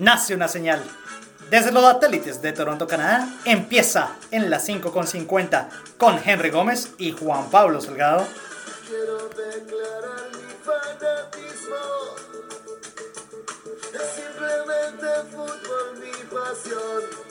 nace una señal. Desde los satélites de Toronto, Canadá, empieza en las 5.50 con Henry Gómez y Juan Pablo Salgado. Quiero declarar mi fanatismo. Es simplemente fútbol mi pasión.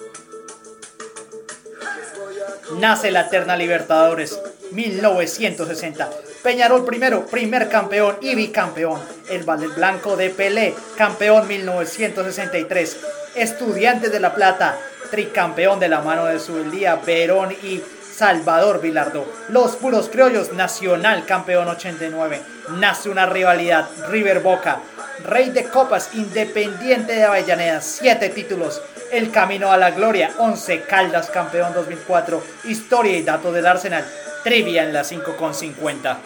Nace la Eterna Libertadores 1960. Peñarol primero, primer campeón y bicampeón. El Valle Blanco de Pelé, campeón 1963. Estudiantes de La Plata, tricampeón de la mano de Subeldía, Verón y Salvador Vilardo. Los puros criollos, Nacional, campeón 89. Nace una rivalidad, River Boca. Rey de Copas, Independiente de Avellaneda, siete títulos. El Camino a la Gloria, 11 Caldas, campeón 2004. Historia y datos del Arsenal. Trivia en la 5.50.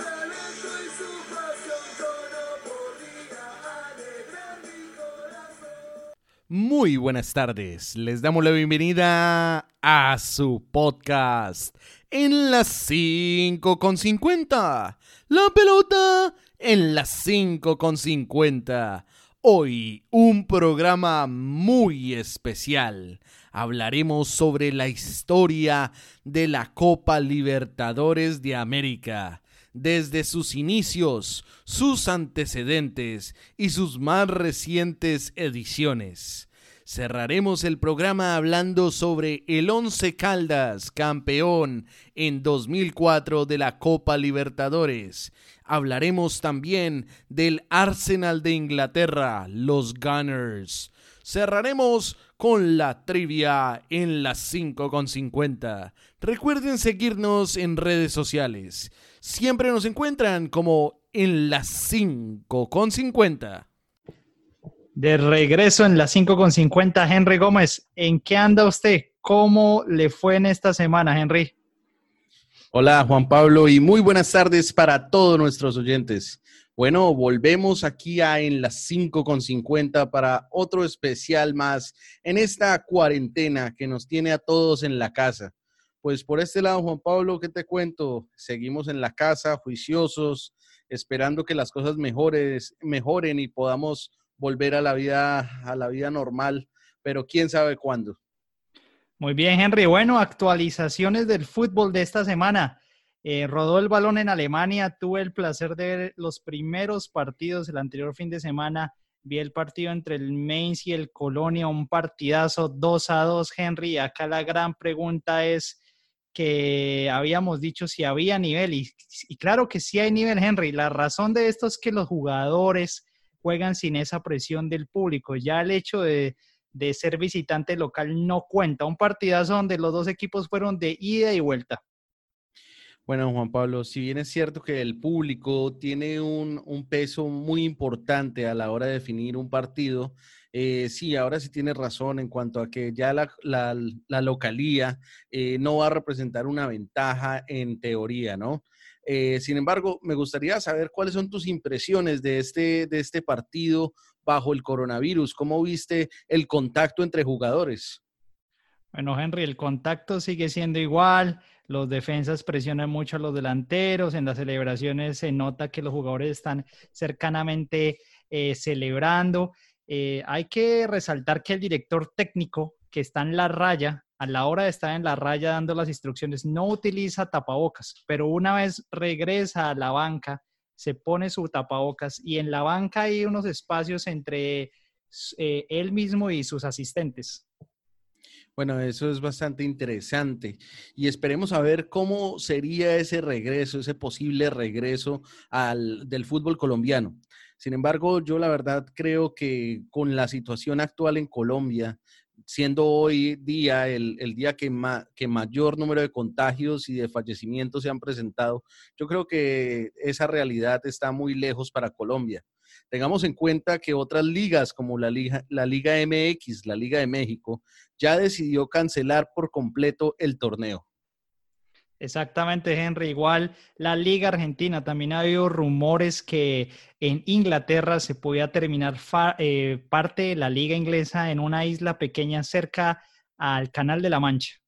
Muy buenas tardes, les damos la bienvenida a su podcast en las 5.50. La pelota en las 5.50. Hoy un programa muy especial. Hablaremos sobre la historia de la Copa Libertadores de América, desde sus inicios, sus antecedentes y sus más recientes ediciones. Cerraremos el programa hablando sobre el Once Caldas, campeón en 2004 de la Copa Libertadores. Hablaremos también del Arsenal de Inglaterra, los Gunners. Cerraremos con la trivia en las 5.50. Recuerden seguirnos en redes sociales. Siempre nos encuentran como en las 5.50. De regreso en las 5.50, Henry Gómez, ¿en qué anda usted? ¿Cómo le fue en esta semana, Henry? Hola, Juan Pablo, y muy buenas tardes para todos nuestros oyentes. Bueno, volvemos aquí a en las 5.50 para otro especial más en esta cuarentena que nos tiene a todos en la casa. Pues por este lado, Juan Pablo, ¿qué te cuento? Seguimos en la casa, juiciosos, esperando que las cosas mejores, mejoren y podamos volver a la vida, a la vida normal, pero quién sabe cuándo. Muy bien, Henry. Bueno, actualizaciones del fútbol de esta semana. Eh, rodó el balón en Alemania, tuve el placer de ver los primeros partidos el anterior fin de semana. Vi el partido entre el Mainz y el Colonia, un partidazo 2 a 2, Henry. Acá la gran pregunta es que habíamos dicho si había nivel, y, y claro que sí hay nivel, Henry. La razón de esto es que los jugadores juegan sin esa presión del público. Ya el hecho de, ser visitante local no cuenta. Un partidazo donde los dos equipos fueron de ida y vuelta. Bueno, Juan Pablo, si bien es cierto que el público tiene un, peso muy importante a la hora de definir un partido, eh, sí, ahora sí tiene razón en cuanto a que ya la, localía eh, no va a representar una ventaja en teoría, ¿no? Eh, sin embargo, me gustaría saber cuáles son tus impresiones de este, de este partido bajo el coronavirus. ¿Cómo viste el contacto entre jugadores? Bueno, Henry, el contacto sigue siendo igual. Los defensas presionan mucho a los delanteros. En las celebraciones se nota que los jugadores están cercanamente eh, celebrando. Eh, hay que resaltar que el director técnico que está en la raya a la hora de estar en la raya dando las instrucciones, no utiliza tapabocas, pero una vez regresa a la banca, se pone su tapabocas y en la banca hay unos espacios entre eh, él mismo y sus asistentes. Bueno, eso es bastante interesante y esperemos a ver cómo sería ese regreso, ese posible regreso al, del fútbol colombiano. Sin embargo, yo la verdad creo que con la situación actual en Colombia, siendo hoy día el, día que, que mayor número de contagios y de fallecimientos se han presentado, yo creo que esa realidad está muy lejos para Colombia. Tengamos en cuenta que otras ligas como la Liga, la Liga MX, la Liga de México, ya decidió cancelar por completo el torneo. Exactamente, Henry. Igual la Liga Argentina, también ha habido rumores que en Inglaterra se podía terminar eh, parte de la Liga Inglesa en una isla pequeña cerca al Canal de la Mancha.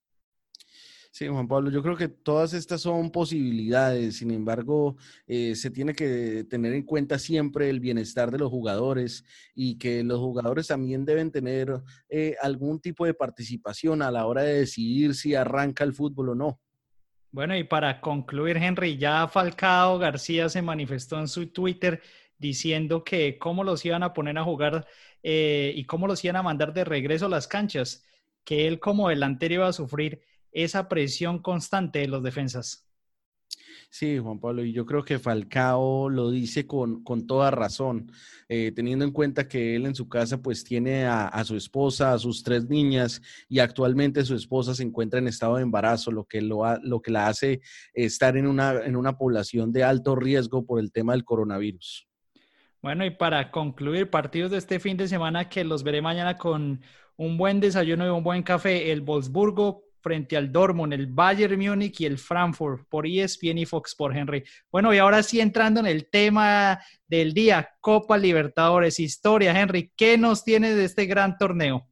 Sí, Juan Pablo, yo creo que todas estas son posibilidades, sin embargo, eh, se tiene que tener en cuenta siempre el bienestar de los jugadores y que los jugadores también deben tener eh, algún tipo de participación a la hora de decidir si arranca el fútbol o no. Bueno, y para concluir, Henry, ya Falcao García se manifestó en su Twitter diciendo que cómo los iban a poner a jugar eh, y cómo los iban a mandar de regreso a las canchas, que él como delantero iba a sufrir esa presión constante de los defensas. Sí, Juan Pablo, y yo creo que Falcao lo dice con, toda razón, eh, teniendo en cuenta que él en su casa pues tiene a, su esposa, a sus tres niñas y actualmente su esposa se encuentra en estado de embarazo, lo que, lo, lo que la hace estar en una, en una población de alto riesgo por el tema del coronavirus. Bueno, y para concluir, partidos de este fin de semana que los veré mañana con un buen desayuno y un buen café, el Wolfsburgo frente al Dortmund, el Bayern Múnich y el Frankfurt por ESPN y Fox por Henry. Bueno, y ahora sí entrando en el tema del día, Copa Libertadores, historia, Henry, ¿qué nos tiene de este gran torneo?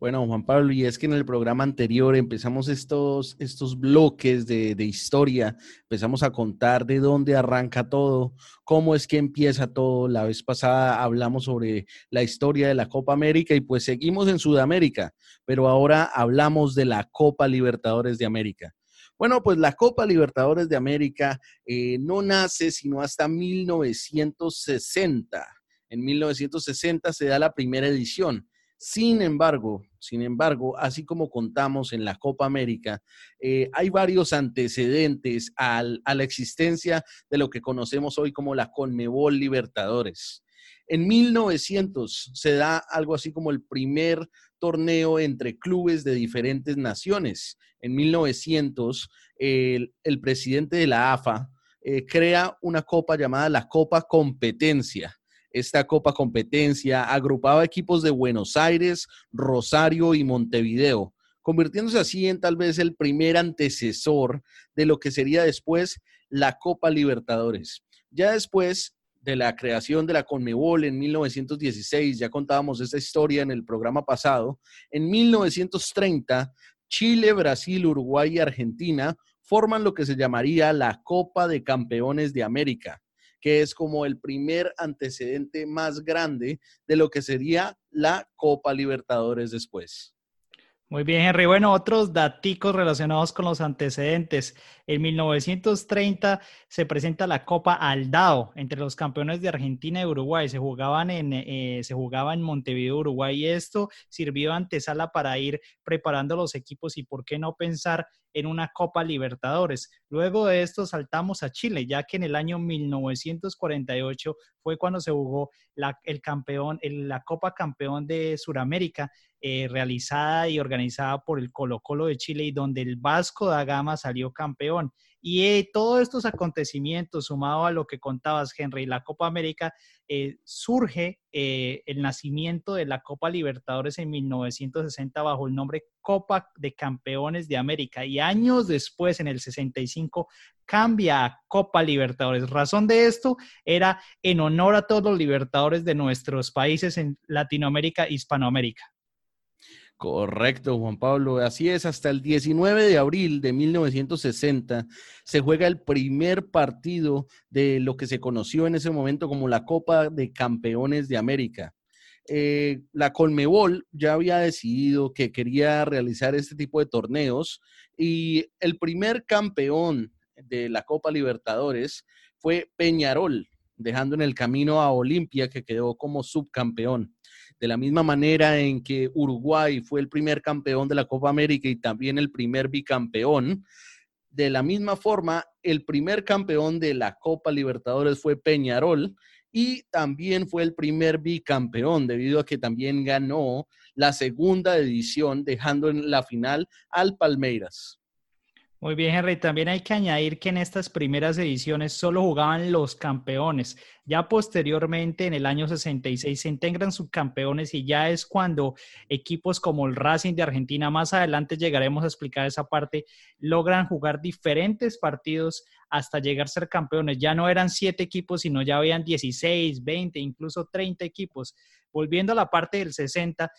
Bueno, Juan Pablo, y es que en el programa anterior empezamos estos, estos bloques de, de, historia, empezamos a contar de dónde arranca todo, cómo es que empieza todo. La vez pasada hablamos sobre la historia de la Copa América y pues seguimos en Sudamérica, pero ahora hablamos de la Copa Libertadores de América. Bueno, pues la Copa Libertadores de América eh, no nace sino hasta 1960. En 1960 se da la primera edición sin embargo, sin embargo, así como contamos en la Copa América, eh, hay varios antecedentes a la existencia de lo que conocemos hoy como la Conmebol Libertadores. En 1900 se da algo así como el primer torneo entre clubes de diferentes naciones. En 1900, el, presidente de la AFA eh, crea una copa llamada la Copa Competencia esta Copa Competencia agrupaba equipos de Buenos Aires, Rosario y Montevideo, convirtiéndose así en tal vez el primer antecesor de lo que sería después la Copa Libertadores. Ya después de la creación de la Conmebol en 1916, ya contábamos esta historia en el programa pasado, en 1930, Chile, Brasil, Uruguay y Argentina forman lo que se llamaría la Copa de Campeones de América que es como el primer antecedente más grande de lo que sería la Copa Libertadores después. Muy bien, Henry. Bueno, otros daticos relacionados con los antecedentes. En 1930 se presenta la Copa Aldao entre los campeones de Argentina y Uruguay. Se jugaban en, eh, se jugaba en Montevideo, Uruguay, y esto sirvió antesala para ir preparando los equipos y por qué no pensar en una Copa Libertadores. Luego de esto saltamos a Chile, ya que en el año 1948 fue cuando se jugó la, el campeón, la Copa Campeón de Sudamérica, eh, realizada y organizada por el Colo Colo de Chile y donde el Vasco da Gama salió campeón. Y eh, todos estos acontecimientos, sumado a lo que contabas, Henry, la Copa América, eh, surge el nacimiento de la Copa Libertadores en 1960 bajo el nombre Copa de Campeones de América. Y años después, en el 65, cambia a Copa Libertadores. Razón de esto era en honor a todos los libertadores de nuestros países en Latinoamérica, Hispanoamérica. Correcto, Juan Pablo. Así es, hasta el 19 de abril de 1960 se juega el primer partido de lo que se conoció en ese momento como la Copa de Campeones de América. Eh, la Colmebol ya había decidido que quería realizar este tipo de torneos y el primer campeón de la Copa Libertadores fue Peñarol, dejando en el camino a Olimpia, que quedó como subcampeón de la misma manera en que Uruguay fue el primer campeón de la Copa América y también el primer bicampeón, de la misma forma, el primer campeón de la Copa Libertadores fue Peñarol y también fue el primer bicampeón debido a que también ganó la segunda edición dejando en la final al Palmeiras. Muy bien, Henry. También hay que añadir que en estas primeras ediciones solo jugaban los campeones. Ya posteriormente, en el año 66, se integran subcampeones y ya es cuando equipos como el Racing de Argentina, más adelante llegaremos a explicar esa parte, logran jugar diferentes partidos hasta llegar a ser campeones. Ya no eran siete equipos, sino ya habían 16, 20, incluso 30 equipos. Volviendo a la parte del 60,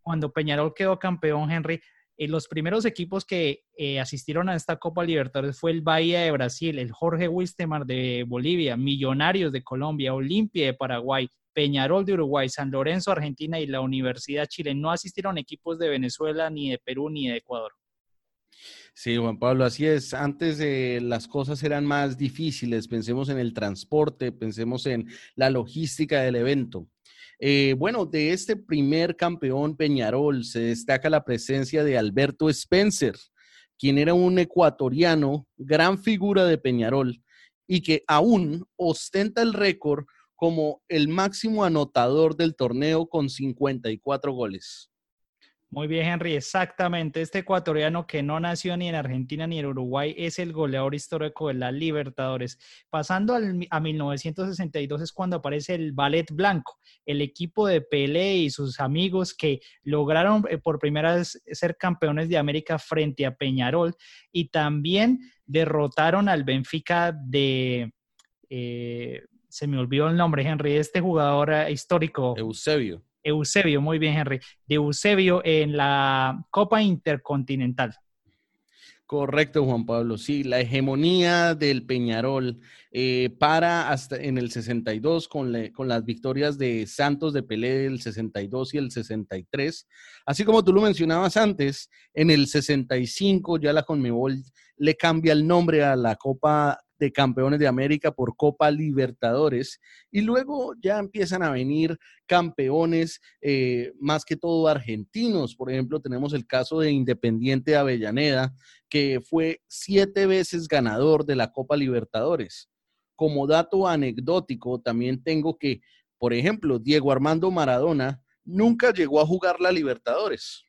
cuando Peñarol quedó campeón, Henry, eh, los primeros equipos que eh, asistieron a esta Copa Libertadores fue el Bahía de Brasil, el Jorge Wistemar de Bolivia, Millonarios de Colombia, Olimpia de Paraguay, Peñarol de Uruguay, San Lorenzo, Argentina y la Universidad Chile. No asistieron equipos de Venezuela, ni de Perú, ni de Ecuador. Sí, Juan Pablo, así es. Antes eh, las cosas eran más difíciles. Pensemos en el transporte, pensemos en la logística del evento. Eh, bueno, de este primer campeón Peñarol se destaca la presencia de Alberto Spencer, quien era un ecuatoriano, gran figura de Peñarol y que aún ostenta el récord como el máximo anotador del torneo con 54 goles. Muy bien, Henry, exactamente. Este ecuatoriano que no nació ni en Argentina ni en Uruguay es el goleador histórico de la Libertadores. Pasando a 1962 es cuando aparece el Ballet Blanco, el equipo de Pelé y sus amigos que lograron eh, por primera vez ser campeones de América frente a Peñarol y también derrotaron al Benfica de... Eh, se me olvidó el nombre, Henry, este jugador eh, histórico. Eusebio. Eusebio, muy bien, Henry, de Eusebio en la Copa Intercontinental. Correcto, Juan Pablo. Sí, la hegemonía del Peñarol eh, para hasta en el 62 con, con, las victorias de Santos de Pelé del 62 y el 63. Así como tú lo mencionabas antes, en el 65 ya la Conmebol le cambia el nombre a la Copa de campeones de América por Copa Libertadores y luego ya empiezan a venir campeones eh, más que todo argentinos. Por ejemplo, tenemos el caso de Independiente Avellaneda, que fue siete veces ganador de la Copa Libertadores. Como dato anecdótico, también tengo que, por ejemplo, Diego Armando Maradona nunca llegó a jugar la Libertadores.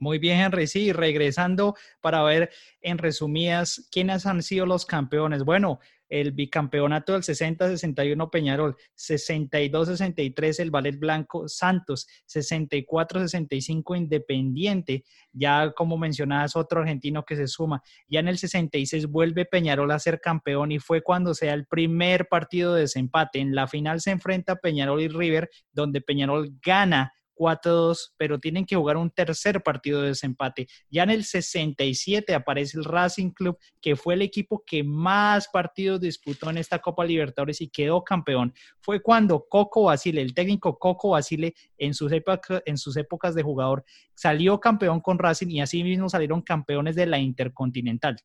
Muy bien, Henry. Sí, regresando para ver en resumidas quiénes han sido los campeones. Bueno, el bicampeonato del 60-61 Peñarol, 62-63 el Ballet Blanco Santos, 64-65 Independiente, ya como mencionabas otro argentino que se suma, ya en el 66 vuelve Peñarol a ser campeón y fue cuando sea el primer partido de desempate. En la final se enfrenta Peñarol y River, donde Peñarol gana 4-2, pero tienen que jugar un tercer partido de desempate. Ya en el 67 aparece el Racing Club, que fue el equipo que más partidos disputó en esta Copa Libertadores y quedó campeón. Fue cuando Coco Basile, el técnico Coco Basile, en sus, en sus épocas de jugador, salió campeón con Racing y así mismo salieron campeones de la Intercontinental.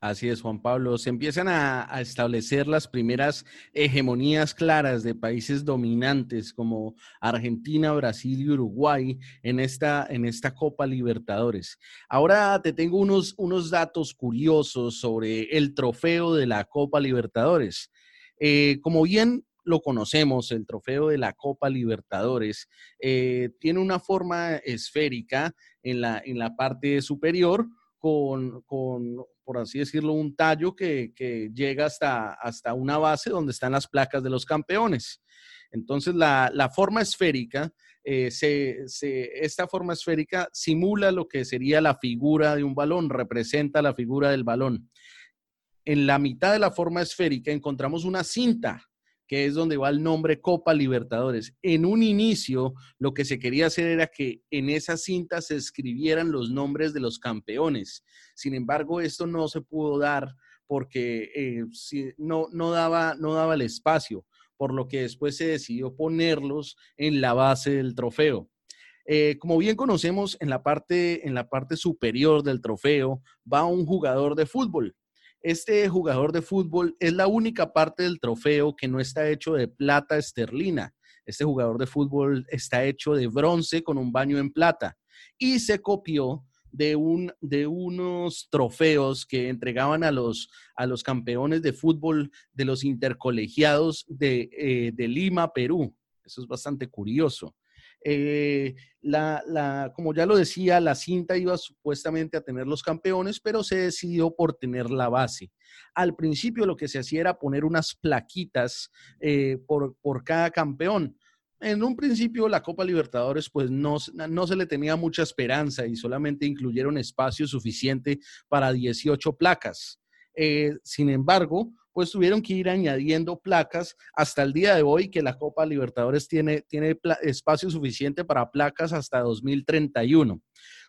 Así es, Juan Pablo. Se empiezan a, establecer las primeras hegemonías claras de países dominantes como Argentina, Brasil y Uruguay en esta, en esta Copa Libertadores. Ahora te tengo unos, unos datos curiosos sobre el trofeo de la Copa Libertadores. Eh, como bien lo conocemos, el trofeo de la Copa Libertadores, eh, tiene una forma esférica en la, en la parte superior con, con por así decirlo, un tallo que, llega hasta, hasta una base donde están las placas de los campeones. Entonces, la, forma esférica, eh, esta forma esférica simula lo que sería la figura de un balón, representa la figura del balón. En la mitad de la forma esférica encontramos una cinta que es donde va el nombre Copa Libertadores. En un inicio, lo que se quería hacer era que en esa cinta se escribieran los nombres de los campeones. Sin embargo, esto no se pudo dar porque eh, no, no, daba, no daba el espacio, por lo que después se decidió ponerlos en la base del trofeo. Eh, como bien conocemos, en la parte superior del trofeo va un jugador de fútbol este jugador de fútbol es la única parte del trofeo que no está hecho de plata esterlina. Este jugador de fútbol está hecho de bronce con un baño en plata y se copió de, un, de unos trofeos que entregaban a los, a los campeones de fútbol de los intercolegiados de, eh, de Lima, Perú. Eso es bastante curioso. Eh, la, como ya lo decía, la cinta iba supuestamente a tener los campeones, pero se decidió por tener la base. Al principio lo que se hacía era poner unas plaquitas eh, por, por cada campeón en un principio la Copa Libertadores pues no, no, se le tenía mucha esperanza y solamente incluyeron espacio suficiente para 18 placas. Eh, sin embargo, pues tuvieron que ir añadiendo placas hasta el día de hoy que la Copa Libertadores tiene, tiene espacio suficiente para placas hasta 2031.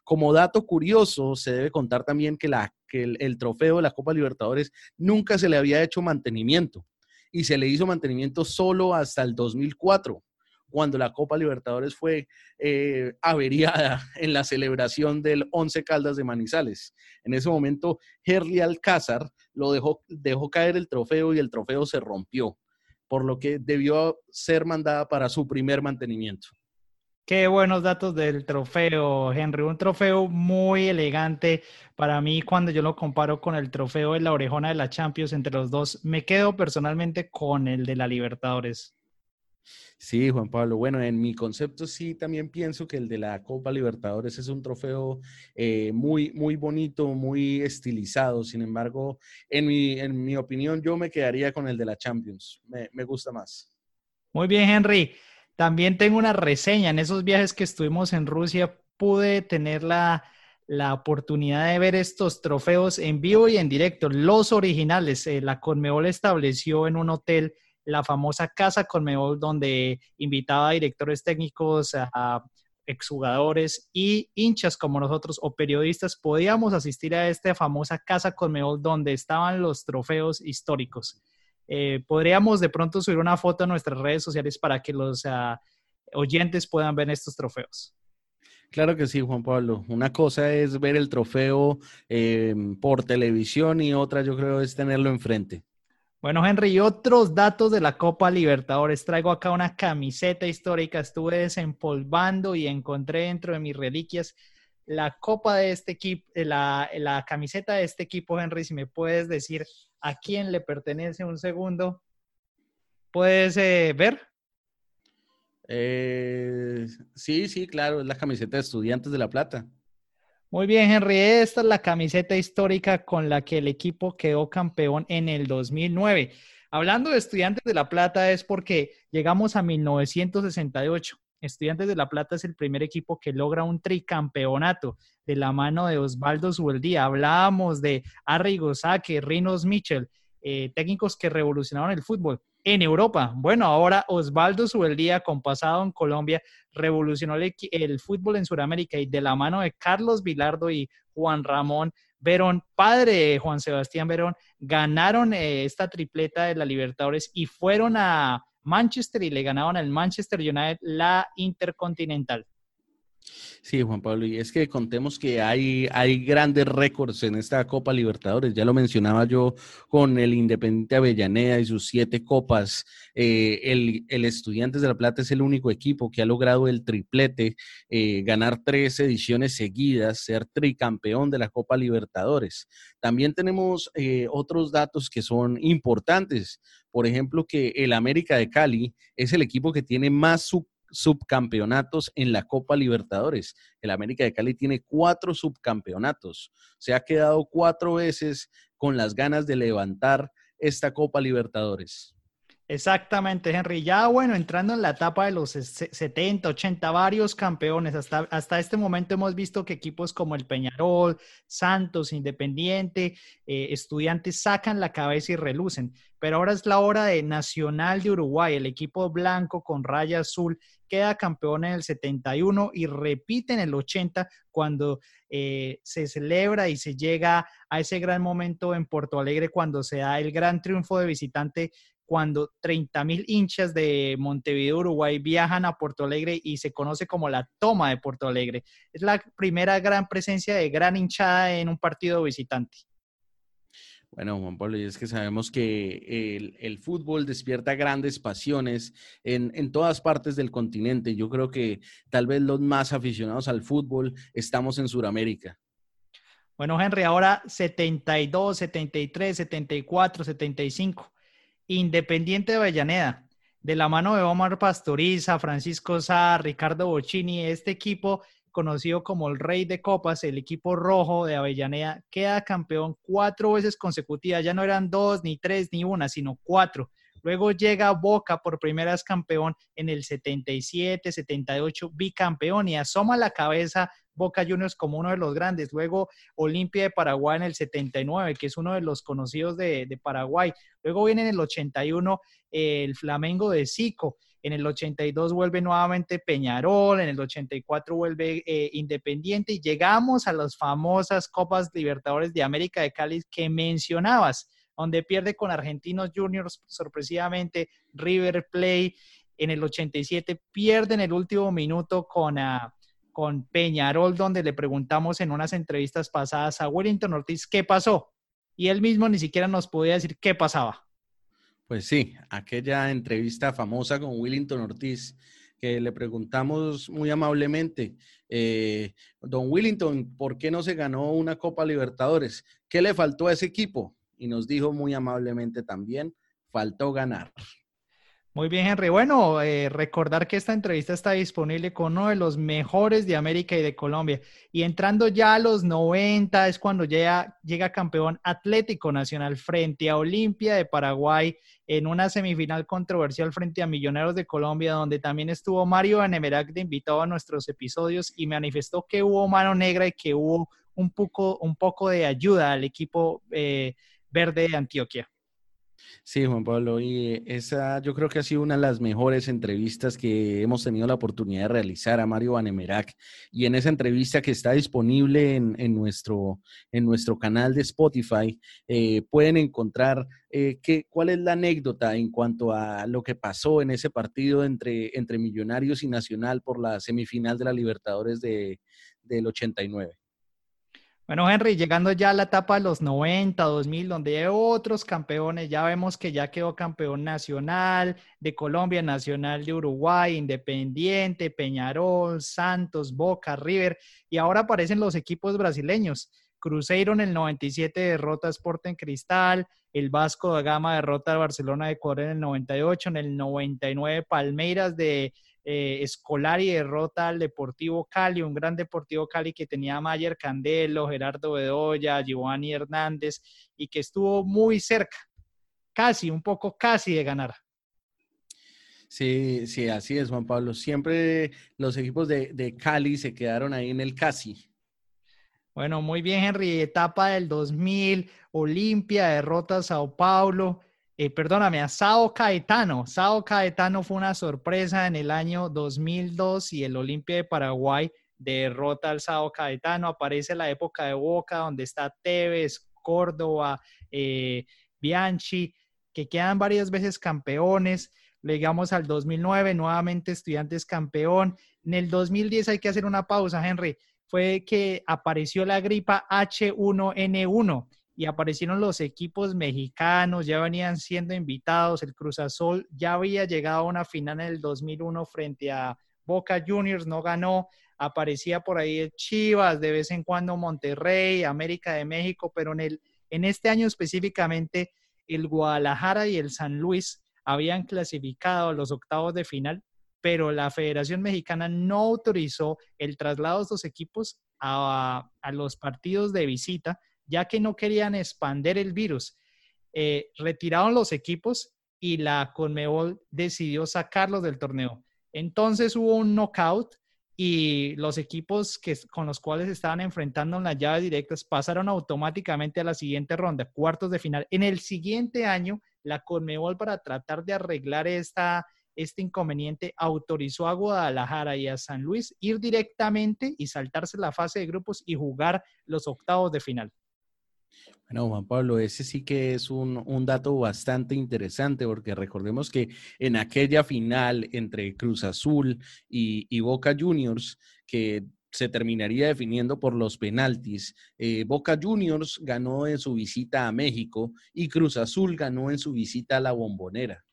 Como dato curioso, se debe contar también que, que el, trofeo de la Copa Libertadores nunca se le había hecho mantenimiento y se le hizo mantenimiento solo hasta el 2004 cuando la Copa Libertadores fue eh, averiada en la celebración del Once Caldas de Manizales. En ese momento, Herli Alcázar lo dejó, dejó caer el trofeo y el trofeo se rompió, por lo que debió ser mandada para su primer mantenimiento. Qué buenos datos del trofeo, Henry. Un trofeo muy elegante para mí cuando yo lo comparo con el trofeo de la orejona de la Champions entre los dos. Me quedo personalmente con el de la Libertadores. Sí, Juan Pablo. Bueno, en mi concepto sí también pienso que el de la Copa Libertadores es un trofeo eh, muy, muy bonito, muy estilizado. Sin embargo, en mi, en mi opinión, yo me quedaría con el de la Champions. Me, me gusta más. Muy bien, Henry. También tengo una reseña. En esos viajes que estuvimos en Rusia, pude tener la, oportunidad de ver estos trofeos en vivo y en directo, los originales. Eh, la Conmebol estableció en un hotel la famosa Casa Conmebol, donde invitaba a directores técnicos, a exjugadores y hinchas como nosotros o periodistas podíamos asistir a esta famosa Casa Conmebol donde estaban los trofeos históricos. Eh, podríamos de pronto subir una foto a nuestras redes sociales para que los oyentes puedan ver estos trofeos. Claro que sí, Juan Pablo. Una cosa es ver el trofeo em, por televisión y otra yo creo es tenerlo enfrente. Bueno, Henry, y otros datos de la Copa Libertadores. Traigo acá una camiseta histórica. Estuve desempolvando y encontré dentro de mis reliquias la copa de este equipo, eh, la, la camiseta de este equipo, Henry. Si me puedes decir a quién le pertenece un segundo. ¿Puedes eh, ver? Eh, sí, sí, claro, es la camiseta de Estudiantes de La Plata. Muy bien, Henry. Esta es la camiseta histórica con la que el equipo quedó campeón en el 2009. Hablando de Estudiantes de La Plata es porque llegamos a 1968. Estudiantes de La Plata es el primer equipo que logra un tricampeonato de la mano de Osvaldo Zubeldía. Hablábamos de Arrigo Saque, Rinos Mitchell, eh, técnicos que revolucionaron el fútbol en Europa. Bueno, ahora Osvaldo Zubeldía, compasado en Colombia, revolucionó el, fútbol en Sudamérica y de la mano de Carlos Vilardo y Juan Ramón Verón, padre de Juan Sebastián Verón, ganaron eh, esta tripleta de la Libertadores y fueron a Manchester y le ganaron al Manchester United la Intercontinental. Sí, Juan Pablo, y es que contemos que hay, hay grandes récords en esta Copa Libertadores. Ya lo mencionaba yo con el Independiente Avellaneda y sus siete copas. Eh, el, el, Estudiantes de La Plata es el único equipo que ha logrado el triplete, eh, ganar tres ediciones seguidas, ser tricampeón de la Copa Libertadores. También tenemos eh, otros datos que son importantes. Por ejemplo, que el América de Cali es el equipo que tiene más sub subcampeonatos en la Copa Libertadores. El América de Cali tiene cuatro subcampeonatos. Se ha quedado cuatro veces con las ganas de levantar esta Copa Libertadores. Exactamente, Henry. Ya bueno, entrando en la etapa de los 70, 80, varios campeones. Hasta, hasta este momento hemos visto que equipos como el Peñarol, Santos, Independiente, eh, Estudiantes sacan la cabeza y relucen. Pero ahora es la hora de Nacional de Uruguay, el equipo blanco con raya azul, queda campeón en el 71 y repite en el 80 cuando eh, se celebra y se llega a ese gran momento en Porto Alegre cuando se da el gran triunfo de visitante cuando 30 mil hinchas de Montevideo, Uruguay, viajan a Porto Alegre y se conoce como la toma de Porto Alegre. Es la primera gran presencia de gran hinchada en un partido visitante. Bueno, Juan Pablo, y es que sabemos que el, fútbol despierta grandes pasiones en, en, todas partes del continente. Yo creo que tal vez los más aficionados al fútbol estamos en Sudamérica. Bueno, Henry, ahora 72, 73, 74, 75. Independiente de Avellaneda, de la mano de Omar Pastoriza, Francisco Sá, Ricardo Bocini, este equipo conocido como el Rey de Copas, el equipo rojo de Avellaneda, queda campeón cuatro veces consecutivas. Ya no eran dos, ni tres, ni una, sino cuatro. Luego llega Boca por primera vez campeón en el 77, 78, bicampeón y asoma la cabeza Boca Juniors como uno de los grandes. Luego Olimpia de Paraguay en el 79, que es uno de los conocidos de, Paraguay. Luego viene en el 81 el Flamengo de Zico. En el 82 vuelve nuevamente Peñarol, en el 84 vuelve eh, Independiente y llegamos a las famosas Copas Libertadores de América de Cali que mencionabas, donde pierde con Argentinos Juniors sorpresivamente, River Play en el 87 pierde en el último minuto con, uh, con Peñarol, donde le preguntamos en unas entrevistas pasadas a Wellington Ortiz qué pasó. Y él mismo ni siquiera nos podía decir qué pasaba. Pues sí, aquella entrevista famosa con Wellington Ortiz, que le preguntamos muy amablemente, eh, don Willington, ¿por qué no se ganó una Copa Libertadores? ¿Qué le faltó a ese equipo? Y nos dijo muy amablemente también, faltó ganar. Muy bien, Henry. Bueno, eh, recordar que esta entrevista está disponible con uno de los mejores de América y de Colombia. Y entrando ya a los 90 es cuando llega, llega campeón Atlético Nacional frente a Olimpia de Paraguay en una semifinal controversial frente a Millonarios de Colombia, donde también estuvo Mario Anemerac de invitado a nuestros episodios y manifestó que hubo mano negra y que hubo un poco, un poco de ayuda al equipo eh, verde de Antioquia. Sí, Juan Pablo, y esa yo creo que ha sido una de las mejores entrevistas que hemos tenido la oportunidad de realizar a Mario Banemerac. Y en esa entrevista que está disponible en, nuestro, en nuestro canal de Spotify, eh, pueden encontrar eh, cuál es la anécdota en cuanto a lo que pasó en ese partido entre, entre Millonarios y Nacional por la semifinal de la Libertadores de, del 89. Bueno, Henry, llegando ya a la etapa de los 90, 2000, donde hay otros campeones, ya vemos que ya quedó campeón nacional de Colombia, nacional de Uruguay, Independiente, Peñarol, Santos, Boca, River, y ahora aparecen los equipos brasileños. Cruzeiro en el 97 derrota a Sporting Cristal, el Vasco da Gama derrota a Barcelona de Ecuador en el 98, en el 99 Palmeiras de eh, Escolari derrota al Deportivo Cali, un gran Deportivo Cali que tenía a Mayer Candelo, Gerardo Bedoya, Giovanni Hernández y que estuvo muy cerca, casi, un poco casi de ganar. Sí, sí, así es, Juan Pablo. Siempre los equipos de, de Cali se quedaron ahí en el casi. Bueno, muy bien, Henry. Etapa del 2000, Olimpia, derrota a Sao Paulo, eh, perdóname, a Sao Caetano. Sao Caetano fue una sorpresa en el año 2002 y el Olimpia de Paraguay derrota al Sao Caetano. Aparece la época de Boca, donde está Tevez, Córdoba, eh, Bianchi, que quedan varias veces campeones. Llegamos al 2009, nuevamente estudiantes campeón. En el 2010 hay que hacer una pausa, Henry. Fue que apareció la gripa H1N1 y aparecieron los equipos mexicanos, ya venían siendo invitados, el Cruz Azul ya había llegado a una final en el 2001 frente a Boca Juniors, no ganó, aparecía por ahí el Chivas, de vez en cuando Monterrey, América de México, pero en, el, en este año específicamente el Guadalajara y el San Luis habían clasificado a los octavos de final, pero la Federación Mexicana no autorizó el traslado de estos equipos a, a los partidos de visita, ya que no querían expander el virus. Eh, retiraron los equipos y la Conmebol decidió sacarlos del torneo. Entonces hubo un knockout y los equipos que, con los cuales estaban enfrentando en las llaves directas pasaron automáticamente a la siguiente ronda, cuartos de final. En el siguiente año, la Conmebol para tratar de arreglar esta, este inconveniente autorizó a Guadalajara y a San Luis ir directamente y saltarse la fase de grupos y jugar los octavos de final. Bueno, Juan Pablo, ese sí que es un, dato bastante interesante porque recordemos que en aquella final entre Cruz Azul y, Boca Juniors, que se terminaría definiendo por los penaltis. Eh, Boca Juniors ganó en su visita a México y Cruz Azul ganó en su visita a la Bombonera.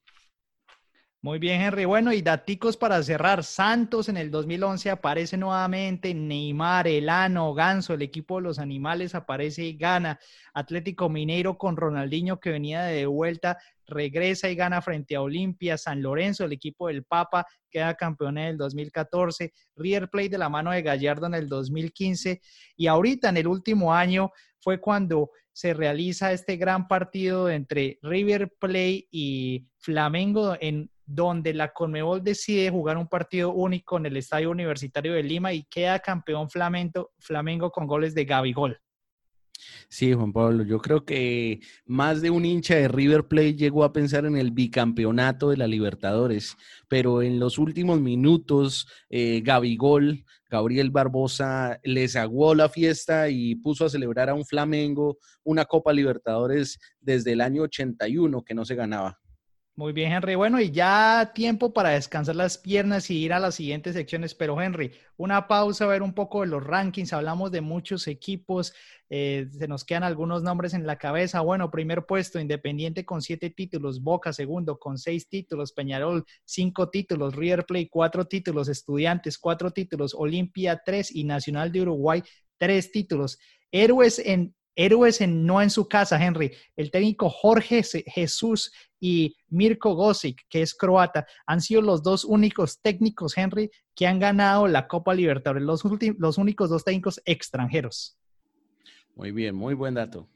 Muy bien, Henry. Bueno, y daticos para cerrar. Santos en el 2011 aparece nuevamente. Neymar, Elano, Ganso, el equipo de los animales aparece y gana. Atlético Mineiro con Ronaldinho que venía de vuelta, regresa y gana frente a Olimpia. San Lorenzo, el equipo del Papa, queda campeón en el 2014. River Plate de la mano de Gallardo en el 2015. Y ahorita, en el último año, fue cuando se realiza este gran partido entre River Plate y Flamengo, en donde la Conmebol decide jugar un partido único en el Estadio Universitario de Lima y queda campeón Flamengo, con goles de Gabigol. Sí, Juan Pablo, yo creo que más de un hincha de River Plate llegó a pensar en el bicampeonato de la Libertadores, pero en los últimos minutos, eh, Gabigol, Gabriel Barbosa, les aguó la fiesta y puso a celebrar a un Flamengo una Copa Libertadores desde el año 81 que no se ganaba. Muy bien, Henry. Bueno, y ya tiempo para descansar las piernas y ir a las siguientes secciones. Pero, Henry, una pausa, a ver un poco de los rankings. Hablamos de muchos equipos. Eh, se nos quedan algunos nombres en la cabeza. Bueno, primer puesto, Independiente con siete títulos. Boca, segundo, con seis títulos. Peñarol, cinco títulos. River Plate, cuatro títulos. Estudiantes, cuatro títulos. Olimpia, tres. Y Nacional de Uruguay, tres títulos. Héroes en héroes en, no en su casa, Henry. El técnico Jorge Jesús y Mirko Gosic, que es croata, han sido los dos únicos técnicos, Henry, que han ganado la Copa Libertadores, los, los únicos dos técnicos extranjeros. Muy bien, muy buen dato.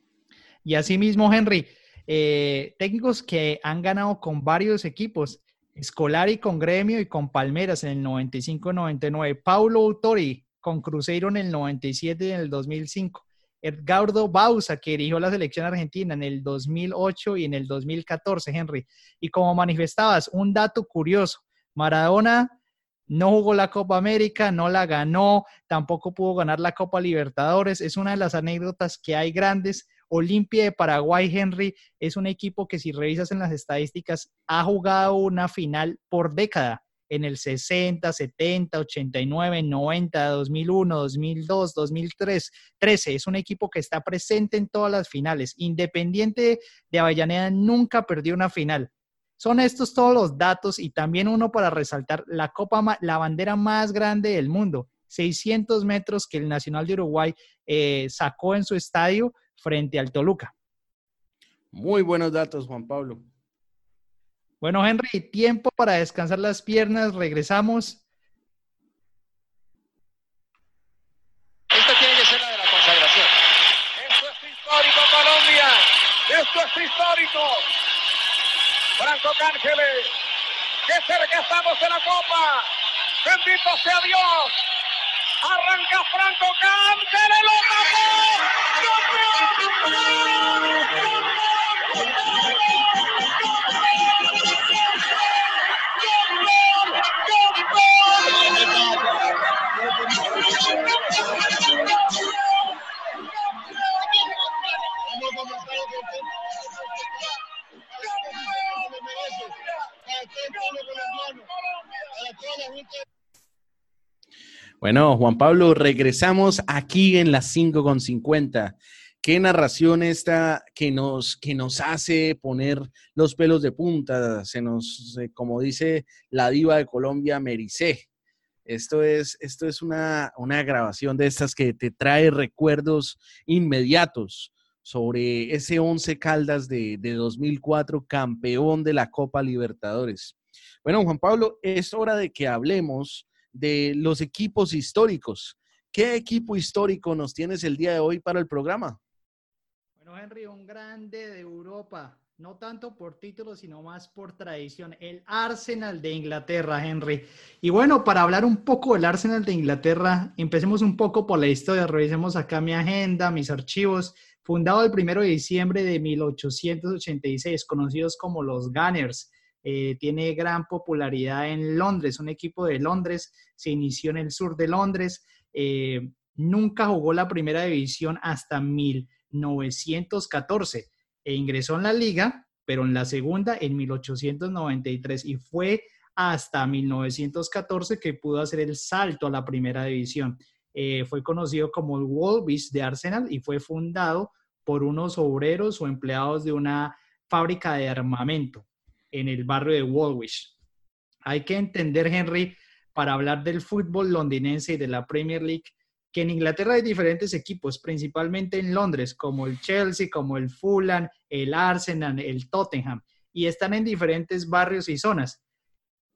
Y asimismo, Henry, eh, técnicos que han ganado con varios equipos, Escolari con Gremio y con Palmeras en el 95-99, Paulo Autori con Cruzeiro en el 97 y en el 2005. Edgardo Bausa, que dirigió la selección argentina en el 2008 y en el 2014, Henry. Y como manifestabas, un dato curioso, Maradona no jugó la Copa América, no la ganó, tampoco pudo ganar la Copa Libertadores. Es una de las anécdotas que hay grandes. Olimpia de Paraguay, Henry, es un equipo que si revisas en las estadísticas ha jugado una final por década en el 60, 70, 89, 90, 2001, 2002, 2003, 13. Es un equipo que está presente en todas las finales. Independiente de Avellaneda nunca perdió una final. Son estos todos los datos y también uno para resaltar la copa, la bandera más grande del mundo, 600 metros que el Nacional de Uruguay eh, sacó en su estadio frente al Toluca. Muy buenos datos, Juan Pablo. Bueno, Henry, tiempo para descansar las piernas. Regresamos. Esto tiene que ser la de la consagración. Esto es histórico, Colombia. Esto es histórico. Franco Cángeles. Qué cerca estamos de la Copa. Bendito sea Dios. Arranca Franco Cángeles. Lo bueno, Juan Pablo, regresamos aquí en las 5 con 50. Qué narración esta que nos, que nos hace poner los pelos de punta, se nos, eh, como dice la diva de Colombia, Mericé. Esto es, esto es una, una grabación de estas que te trae recuerdos inmediatos sobre ese Once Caldas de, de 2004, campeón de la Copa Libertadores. Bueno, Juan Pablo, es hora de que hablemos de los equipos históricos. ¿Qué equipo histórico nos tienes el día de hoy para el programa? Bueno, Henry, un grande de Europa, no tanto por título, sino más por tradición, el Arsenal de Inglaterra, Henry. Y bueno, para hablar un poco del Arsenal de Inglaterra, empecemos un poco por la historia, revisemos acá mi agenda, mis archivos. Fundado el 1 de diciembre de 1886, conocidos como los Gunners. Eh, tiene gran popularidad en Londres, un equipo de Londres, se inició en el sur de Londres, eh, nunca jugó la primera división hasta 1914 e ingresó en la liga, pero en la segunda en 1893 y fue hasta 1914 que pudo hacer el salto a la primera división. Eh, fue conocido como el Wolves de Arsenal y fue fundado por unos obreros o empleados de una fábrica de armamento en el barrio de Woolwich. Hay que entender, Henry, para hablar del fútbol londinense y de la Premier League, en Inglaterra hay diferentes equipos, principalmente en Londres, como el Chelsea, como el Fulham, el Arsenal, el Tottenham, y están en diferentes barrios y zonas.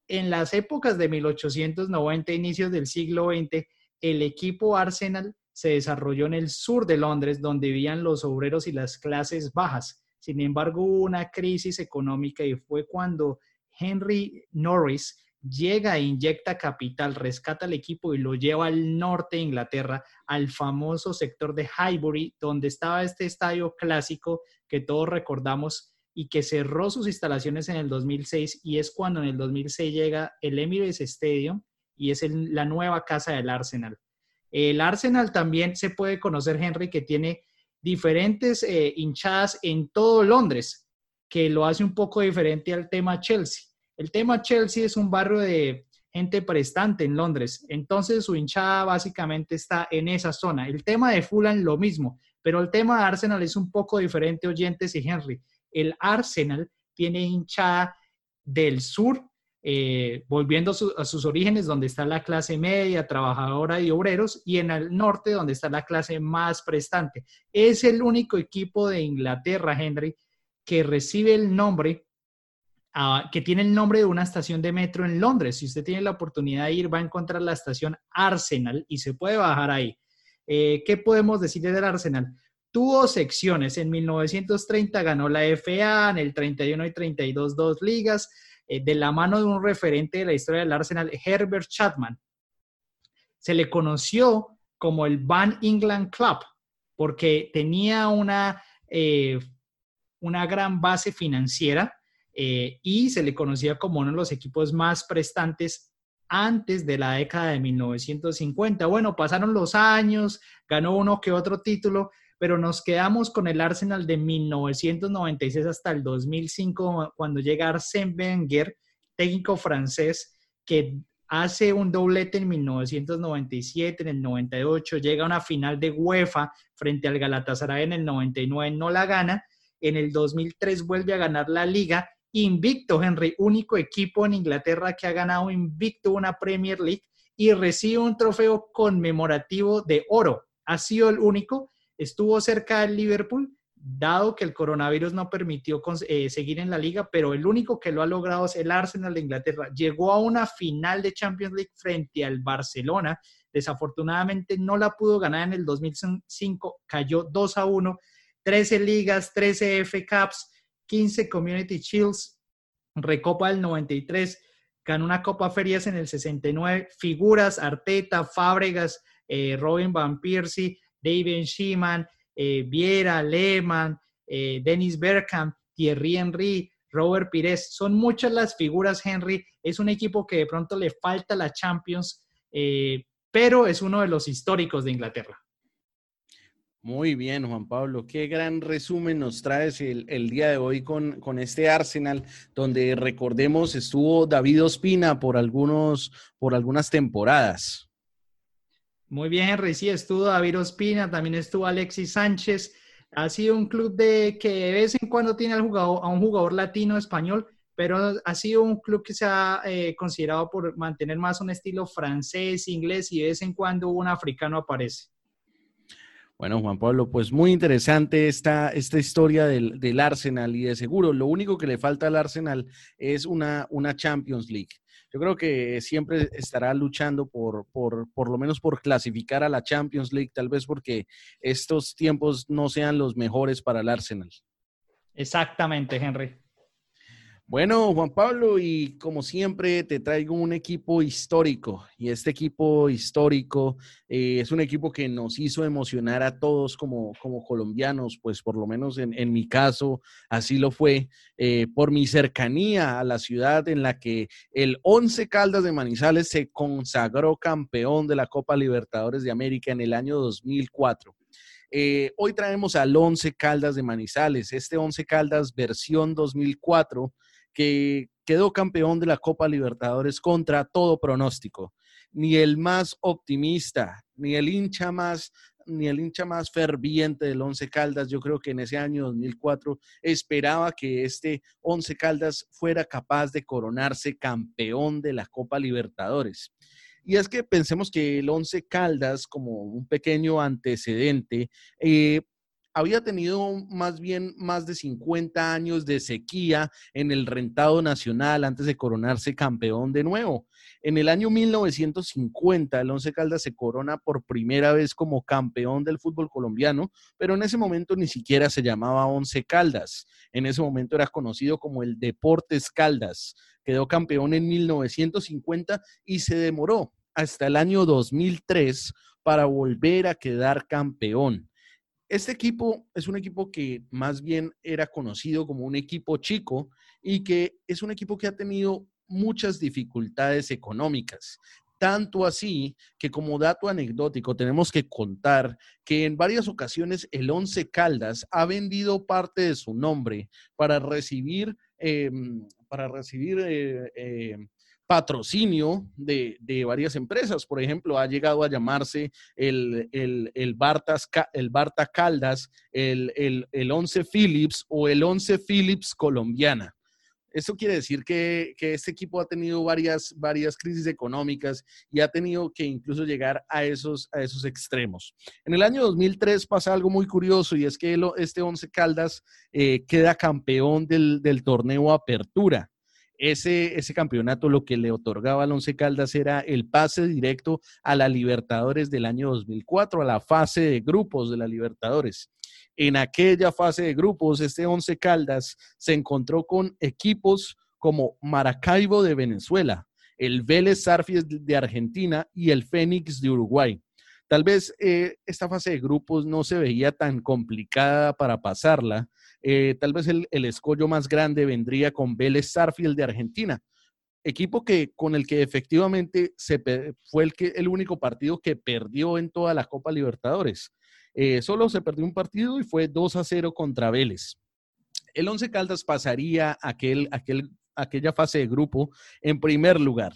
En las épocas de 1890, inicios del siglo XX, el equipo Arsenal se desarrolló en el sur de Londres, donde vivían los obreros y las clases bajas. Sin embargo, una crisis económica y fue cuando Henry Norris llega e inyecta capital, rescata al equipo y lo lleva al norte de Inglaterra, al famoso sector de Highbury, donde estaba este estadio clásico que todos recordamos y que cerró sus instalaciones en el 2006 y es cuando en el 2006 llega el Emirates Stadium y es la nueva casa del Arsenal. El Arsenal también se puede conocer, Henry, que tiene diferentes eh, hinchadas en todo Londres, que lo hace un poco diferente al tema Chelsea. El tema Chelsea es un barrio de gente prestante en Londres, entonces su hinchada básicamente está en esa zona. El tema de Fulham lo mismo, pero el tema de Arsenal es un poco diferente, oyentes y Henry. El Arsenal tiene hinchada del sur eh, volviendo a, sus orígenes, donde está la clase media, trabajadora y obreros, y en el norte, donde está la clase más prestante. Es el único equipo de Inglaterra, Henry, que recibe el nombre, ah, que tiene el nombre de una estación de metro en Londres. Si usted tiene la oportunidad de ir, va a encontrar la estación Arsenal y se puede bajar ahí. Eh, ¿Qué podemos decir del Arsenal? Tuvo secciones. En 1930 ganó la FA, en el 31 y 32 dos ligas eh, de la mano de un referente de la historia del Arsenal, Herbert Chapman. Se le conoció como el Van England Club porque tenía una, eh, una gran base financiera eh, y se le conocía como uno de los equipos más prestantes antes de la década de 1950. Bueno, pasaron los años, ganó uno que otro título, pero nos quedamos con el Arsenal de 1996 hasta el 2005, cuando llega Arsène Wenger, técnico francés, que hace un doblete en 1997, en el 98, llega a una final de UEFA frente al Galatasaray en el 99, no la gana, en el 2003 vuelve a ganar la liga, invicto Henry, único equipo en Inglaterra que ha ganado invicto una Premier League y recibe un trofeo conmemorativo de oro. Ha sido el único estuvo cerca del Liverpool, dado que el coronavirus no permitió eh, seguir en la liga, pero el único que lo ha logrado es el Arsenal de Inglaterra. Llegó a una final de Champions League frente al Barcelona. Desafortunadamente no la pudo ganar en el 2005, cayó 2 a 1, 13 ligas, 13 F Cups, 15 Community Shields, Recopa del 93, ganó una Copa Ferias en el 69, figuras, Arteta, Fábregas, eh, Robin Van Persie, David Sheeman, eh, Viera, Lehmann, eh, Dennis Bergkamp, Thierry Henry, Robert Pires. Son muchas las figuras, Henry. Es un equipo que de pronto le falta la Champions, eh, pero es uno de los históricos de Inglaterra. Muy bien, Juan Pablo. Qué gran resumen nos traes el, día de hoy con, con, este Arsenal, donde recordemos estuvo David Ospina por, algunos, por algunas temporadas. Muy bien, Henry. Sí, estuvo David Ospina, también estuvo Alexis Sánchez. Ha sido un club de que de vez en cuando tiene al jugador, a un jugador latino español, pero ha sido un club que se ha eh, considerado por mantener más un estilo francés, inglés y de vez en cuando un africano aparece. Bueno, Juan Pablo, pues muy interesante esta, esta historia del, del, Arsenal y de seguro lo único que le falta al Arsenal es una, una Champions League yo creo que siempre estará luchando por, por, por lo menos por clasificar a la Champions League, tal vez porque estos tiempos no sean los mejores para el Arsenal. Exactamente, Henry. Bueno, Juan Pablo, y como siempre te traigo un equipo histórico, y este equipo histórico eh, es un equipo que nos hizo emocionar a todos como, como colombianos, pues por lo menos en, en mi caso así lo fue, eh, por mi cercanía a la ciudad en la que el Once Caldas de Manizales se consagró campeón de la Copa Libertadores de América en el año 2004. Eh, hoy traemos al Once Caldas de Manizales, este Once Caldas versión 2004 que quedó campeón de la Copa Libertadores contra todo pronóstico. Ni el más optimista, ni el hincha más ni el hincha más ferviente del Once Caldas, yo creo que en ese año 2004 esperaba que este Once Caldas fuera capaz de coronarse campeón de la Copa Libertadores. Y es que pensemos que el Once Caldas, como un pequeño antecedente, eh, había tenido más bien más de 50 años de sequía en el rentado nacional antes de coronarse campeón de nuevo. En el año 1950, el Once Caldas se corona por primera vez como campeón del fútbol colombiano, pero en ese momento ni siquiera se llamaba Once Caldas. En ese momento era conocido como el Deportes Caldas. Quedó campeón en 1950 y se demoró hasta el año 2003 para volver a quedar campeón. Este equipo es un equipo que más bien era conocido como un equipo chico y que es un equipo que ha tenido muchas dificultades económicas. Tanto así que como dato anecdótico tenemos que contar que en varias ocasiones el Once Caldas ha vendido parte de su nombre para recibir, em, para recibir eh, em, patrocinio de, varias empresas. Por ejemplo, ha llegado a llamarse el, el, el, Bartas, el Barta Caldas, el, el, el Once Philips o el Once Philips colombiana. Eso quiere decir que, que, este equipo ha tenido varias, varias crisis económicas y ha tenido que incluso llegar a esos, a esos extremos. En el año 2003 pasa algo muy curioso y es que este Once Caldas eh, queda campeón del, del torneo Apertura ese, ese campeonato lo que le otorgaba al Once Caldas era el pase directo a la Libertadores del año 2004, a la fase de grupos de la Libertadores. En aquella fase de grupos, este Once Caldas se encontró con equipos como Maracaibo de Venezuela, el Vélez Sarfies de Argentina y el Fénix de Uruguay. Tal vez eh, esta fase de grupos no se veía tan complicada para pasarla, eh, tal vez el, escollo más grande vendría con Vélez Sarfield de Argentina, equipo que con el que efectivamente se, fue el, que, el único partido que perdió en toda la Copa Libertadores. Eh, solo se perdió un partido y fue 2 a 0 contra Vélez. El Once Caldas pasaría aquel, aquel, aquella fase de grupo en primer lugar.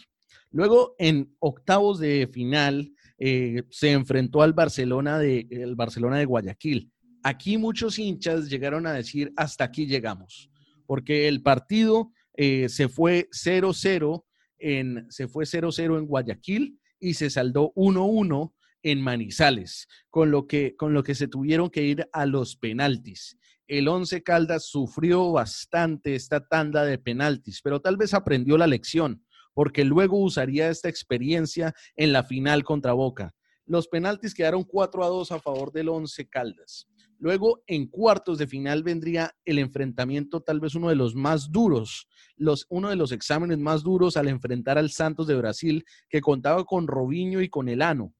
Luego, en octavos de final, eh, se enfrentó al Barcelona de, el Barcelona de Guayaquil. Aquí muchos hinchas llegaron a decir, hasta aquí llegamos, porque el partido eh, se fue 0-0 en, se fue 0-0 en Guayaquil y se saldó 1-1 en Manizales, con lo, que, con lo que se tuvieron que ir a los penaltis. El Once Caldas sufrió bastante esta tanda de penaltis, pero tal vez aprendió la lección, porque luego usaría esta experiencia en la final contra Boca. Los penaltis quedaron 4 a 2 a favor del Once Caldas. Luego, en cuartos de final vendría el enfrentamiento, tal vez uno de los más duros, uno de los exámenes más duros al enfrentar al Santos de Brasil, que contaba con Robinho y con Elano.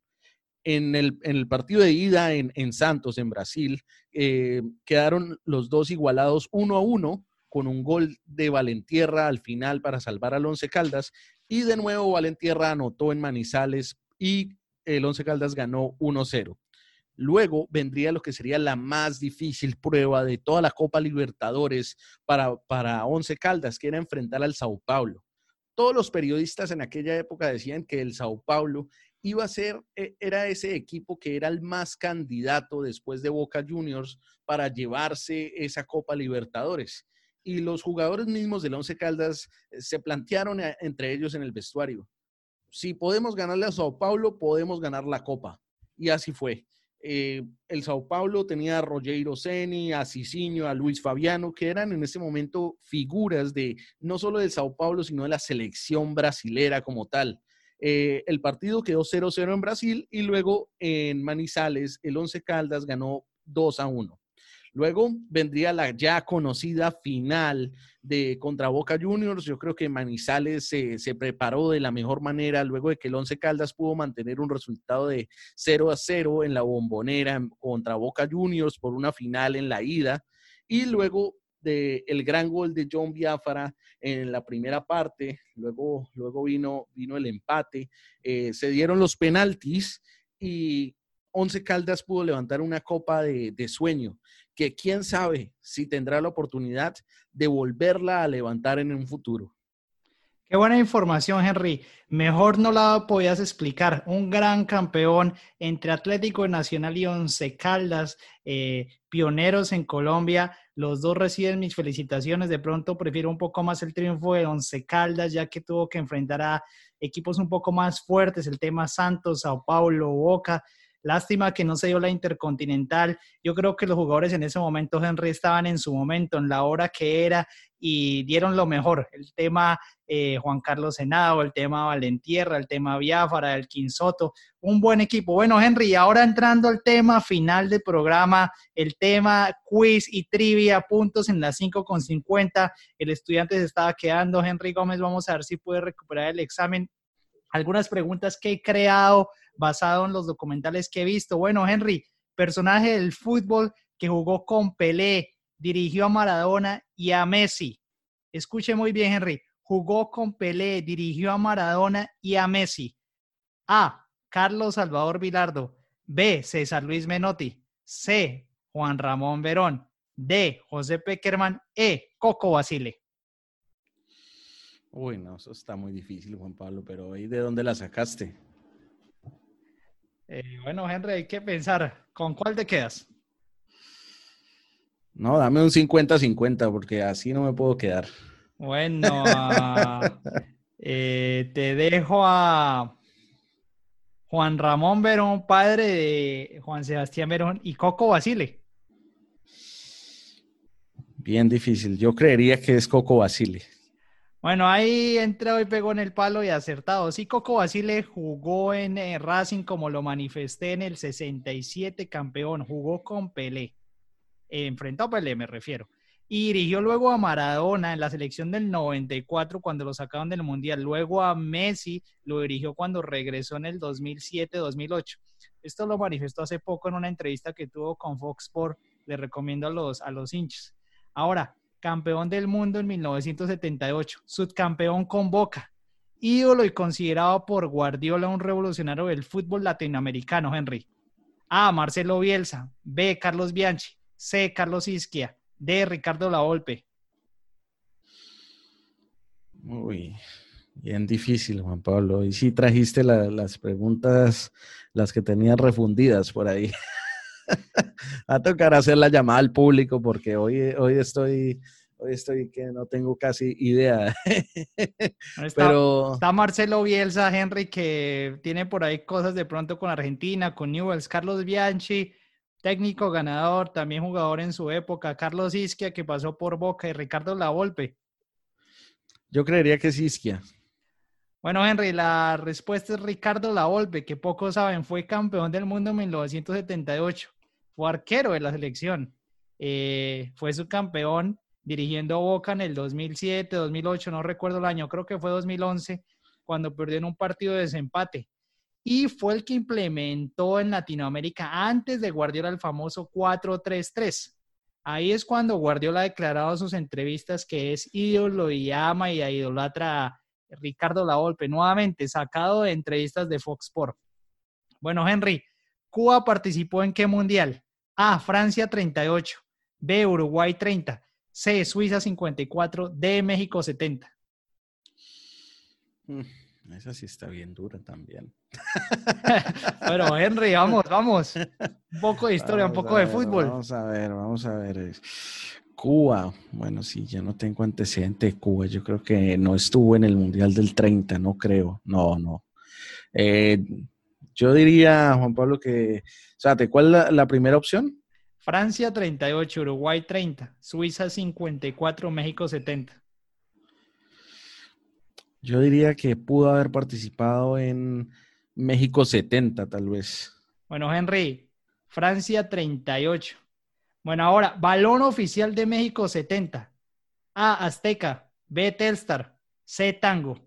En el, en el partido de ida en, en Santos, en Brasil, eh, quedaron los dos igualados uno a uno, con un gol de Valentierra al final para salvar al Once Caldas. Y de nuevo Valentierra anotó en Manizales y el Once Caldas ganó 1-0. Luego vendría lo que sería la más difícil prueba de toda la Copa Libertadores para, para Once Caldas, que era enfrentar al Sao Paulo. Todos los periodistas en aquella época decían que el Sao Paulo iba a ser, e, era ese equipo que era el más candidato después de Boca Juniors para llevarse esa Copa Libertadores. Y los jugadores mismos del Once Caldas eh, se plantearon eh, entre ellos en el vestuario. Si podemos ganarle a Sao Paulo, podemos ganar la Copa. Y así fue. Eh, el Sao Paulo tenía a Rogero Ceni, a Cicinho, a Luis Fabiano, que eran en ese momento figuras de no solo del Sao Paulo, sino de la selección brasilera como tal. Eh, el partido quedó 0-0 en Brasil y luego en Manizales el Once Caldas ganó 2 a 1. Luego vendría la ya conocida final de contra Boca Juniors. Yo creo que Manizales se, preparó de la mejor manera luego de que el Once Caldas pudo mantener un resultado de 0 a 0 en la bombonera contra Boca Juniors por una final en la ida. Y luego del el gran gol de John Biafara en la primera parte, luego, luego vino, vino el empate, eh, se dieron los penaltis y Once Caldas pudo levantar una copa de, de sueño que quién sabe si tendrá la oportunidad de volverla a levantar en un futuro. Qué buena información, Henry. Mejor no la podías explicar. Un gran campeón entre Atlético Nacional y Once Caldas, eh, pioneros en Colombia. Los dos reciben mis felicitaciones. De pronto prefiero un poco más el triunfo de Once Caldas, ya que tuvo que enfrentar a equipos un poco más fuertes, el tema Santos, Sao Paulo, Boca. Lástima que no se dio la Intercontinental. Yo creo que los jugadores en ese momento, Henry, estaban en su momento, en la hora que era, y dieron lo mejor. El tema eh, Juan Carlos Senado, el tema Valentierra, el tema Biafara, el Quinsoto, un buen equipo. Bueno, Henry, ahora entrando al tema final del programa, el tema quiz y trivia, puntos en las 5 con 50. El estudiante se estaba quedando. Henry Gómez, vamos a ver si puede recuperar el examen. Algunas preguntas que he creado basado en los documentales que he visto. Bueno, Henry, personaje del fútbol que jugó con Pelé, dirigió a Maradona y a Messi. Escuche muy bien, Henry. Jugó con Pelé, dirigió a Maradona y a Messi. A. Carlos Salvador Vilardo. B. César Luis Menotti. C. Juan Ramón Verón. D. José Peckerman. E. Coco Basile. Uy, no, eso está muy difícil, Juan Pablo, pero ¿y de dónde la sacaste? Eh, bueno, Henry, hay que pensar, ¿con cuál te quedas? No, dame un 50-50 porque así no me puedo quedar. Bueno, eh, te dejo a Juan Ramón Verón, padre de Juan Sebastián Verón, y Coco Basile. Bien difícil. Yo creería que es Coco Basile. Bueno, ahí entró y pegó en el palo y acertado. Sí, Coco Basile jugó en eh, Racing como lo manifesté en el 67 campeón, jugó con Pelé. enfrentó a Pelé, me refiero. Y dirigió luego a Maradona en la selección del 94 cuando lo sacaron del Mundial. Luego a Messi lo dirigió cuando regresó en el 2007-2008. Esto lo manifestó hace poco en una entrevista que tuvo con Fox Sports. Le recomiendo a los, a los hinchas. Ahora, campeón del mundo en 1978, subcampeón con Boca, ídolo y considerado por Guardiola un revolucionario del fútbol latinoamericano, Henry. A. Marcelo Bielsa, B. Carlos Bianchi, C. Carlos Isquia, D. Ricardo Lavolpe. Muy bien difícil, Juan Pablo. Y sí trajiste las preguntas, las que tenían refundidas por ahí. a tocar hacer la llamada al público porque hoy, hoy estoy hoy estoy que no tengo casi idea. Está, Pero está Marcelo Bielsa, Henry, que tiene por ahí cosas de pronto con Argentina, con Newells, Carlos Bianchi, técnico ganador, también jugador en su época, Carlos Isquia, que pasó por Boca, y Ricardo Lavolpe. Yo creería que es Isquia. Bueno, Henry, la respuesta es Ricardo Lavolpe, que pocos saben, fue campeón del mundo en 1978 fue arquero de la selección. Eh, fue su campeón dirigiendo Boca en el 2007, 2008, no recuerdo el año, creo que fue 2011, cuando perdió en un partido de desempate. Y fue el que implementó en Latinoamérica antes de Guardiola el famoso 4-3-3. Ahí es cuando Guardiola ha declarado en sus entrevistas que es ídolo y ama y idolatra Ricardo Lavolpe, nuevamente sacado de entrevistas de Fox Sports. Bueno, Henry, ¿Cuba participó en qué mundial? A. Francia 38. B. Uruguay 30. C. Suiza 54. D. México 70. Mm, esa sí está bien dura también. bueno, Henry, vamos, vamos. Un poco de historia, un poco de fútbol. Vamos a ver, vamos a ver. Cuba, bueno, sí, ya no tengo antecedente de Cuba. Yo creo que no estuvo en el Mundial del 30, no creo. No, no. Eh, yo diría, Juan Pablo, que, o ¿cuál es la, primera opción? Francia 38, Uruguay 30, Suiza 54, México 70. Yo diría que pudo haber participado en México 70, tal vez. Bueno, Henry, Francia 38. Bueno, ahora, balón oficial de México 70. A, Azteca. B, Telstar. C, Tango.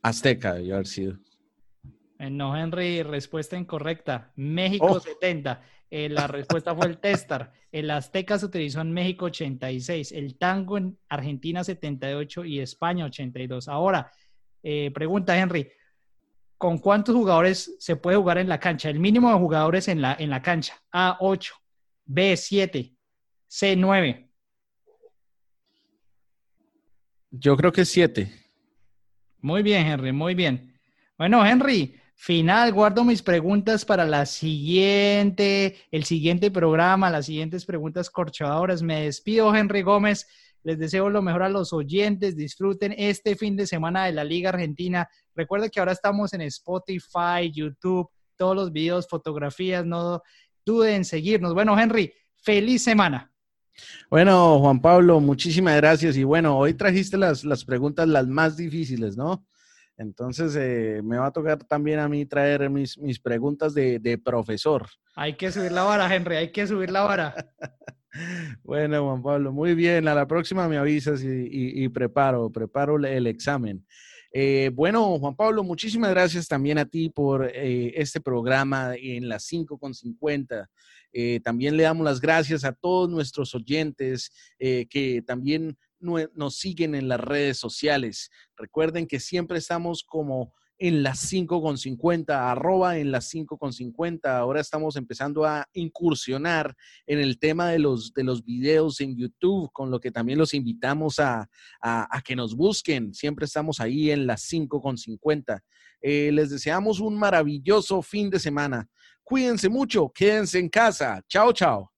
Azteca debió haber sido. Eh, no, Henry, respuesta incorrecta. México oh. 70. Eh, la respuesta fue el Testar. El Azteca se utilizó en México 86. El Tango en Argentina 78 y España 82. Ahora, eh, pregunta Henry, ¿con cuántos jugadores se puede jugar en la cancha? El mínimo de jugadores en la, en la cancha. A8, B7, C9. Yo creo que 7. Muy bien, Henry, muy bien. Bueno, Henry, final, guardo mis preguntas para la siguiente, el siguiente programa, las siguientes preguntas corchadoras. Me despido, Henry Gómez. Les deseo lo mejor a los oyentes. Disfruten este fin de semana de la Liga Argentina. Recuerda que ahora estamos en Spotify, YouTube, todos los videos, fotografías, no duden en seguirnos. Bueno, Henry, feliz semana. Bueno, Juan Pablo, muchísimas gracias. Y bueno, hoy trajiste las, las preguntas las más difíciles, ¿no? Entonces, eh, me va a tocar también a mí traer mis, mis preguntas de, de, profesor. Hay que subir la vara, Henry, hay que subir la vara. bueno, Juan Pablo, muy bien. A la próxima me avisas y, y, preparo, preparo el examen. Eh, bueno, Juan Pablo, muchísimas gracias también a ti por eh, este programa en las 5.50. Eh, también le damos las gracias a todos nuestros oyentes que también nos siguen en las redes sociales. Recuerden que siempre estamos como en las 5 con 50, arroba en las 5 con 50. Ahora estamos empezando a incursionar en el tema de los, de los videos en YouTube, con lo que también los invitamos a, a, que nos busquen. Siempre estamos ahí en las 5 con 50. Eh, les deseamos un maravilloso fin de semana. Cuídense mucho, quédense en casa. Chao, chao.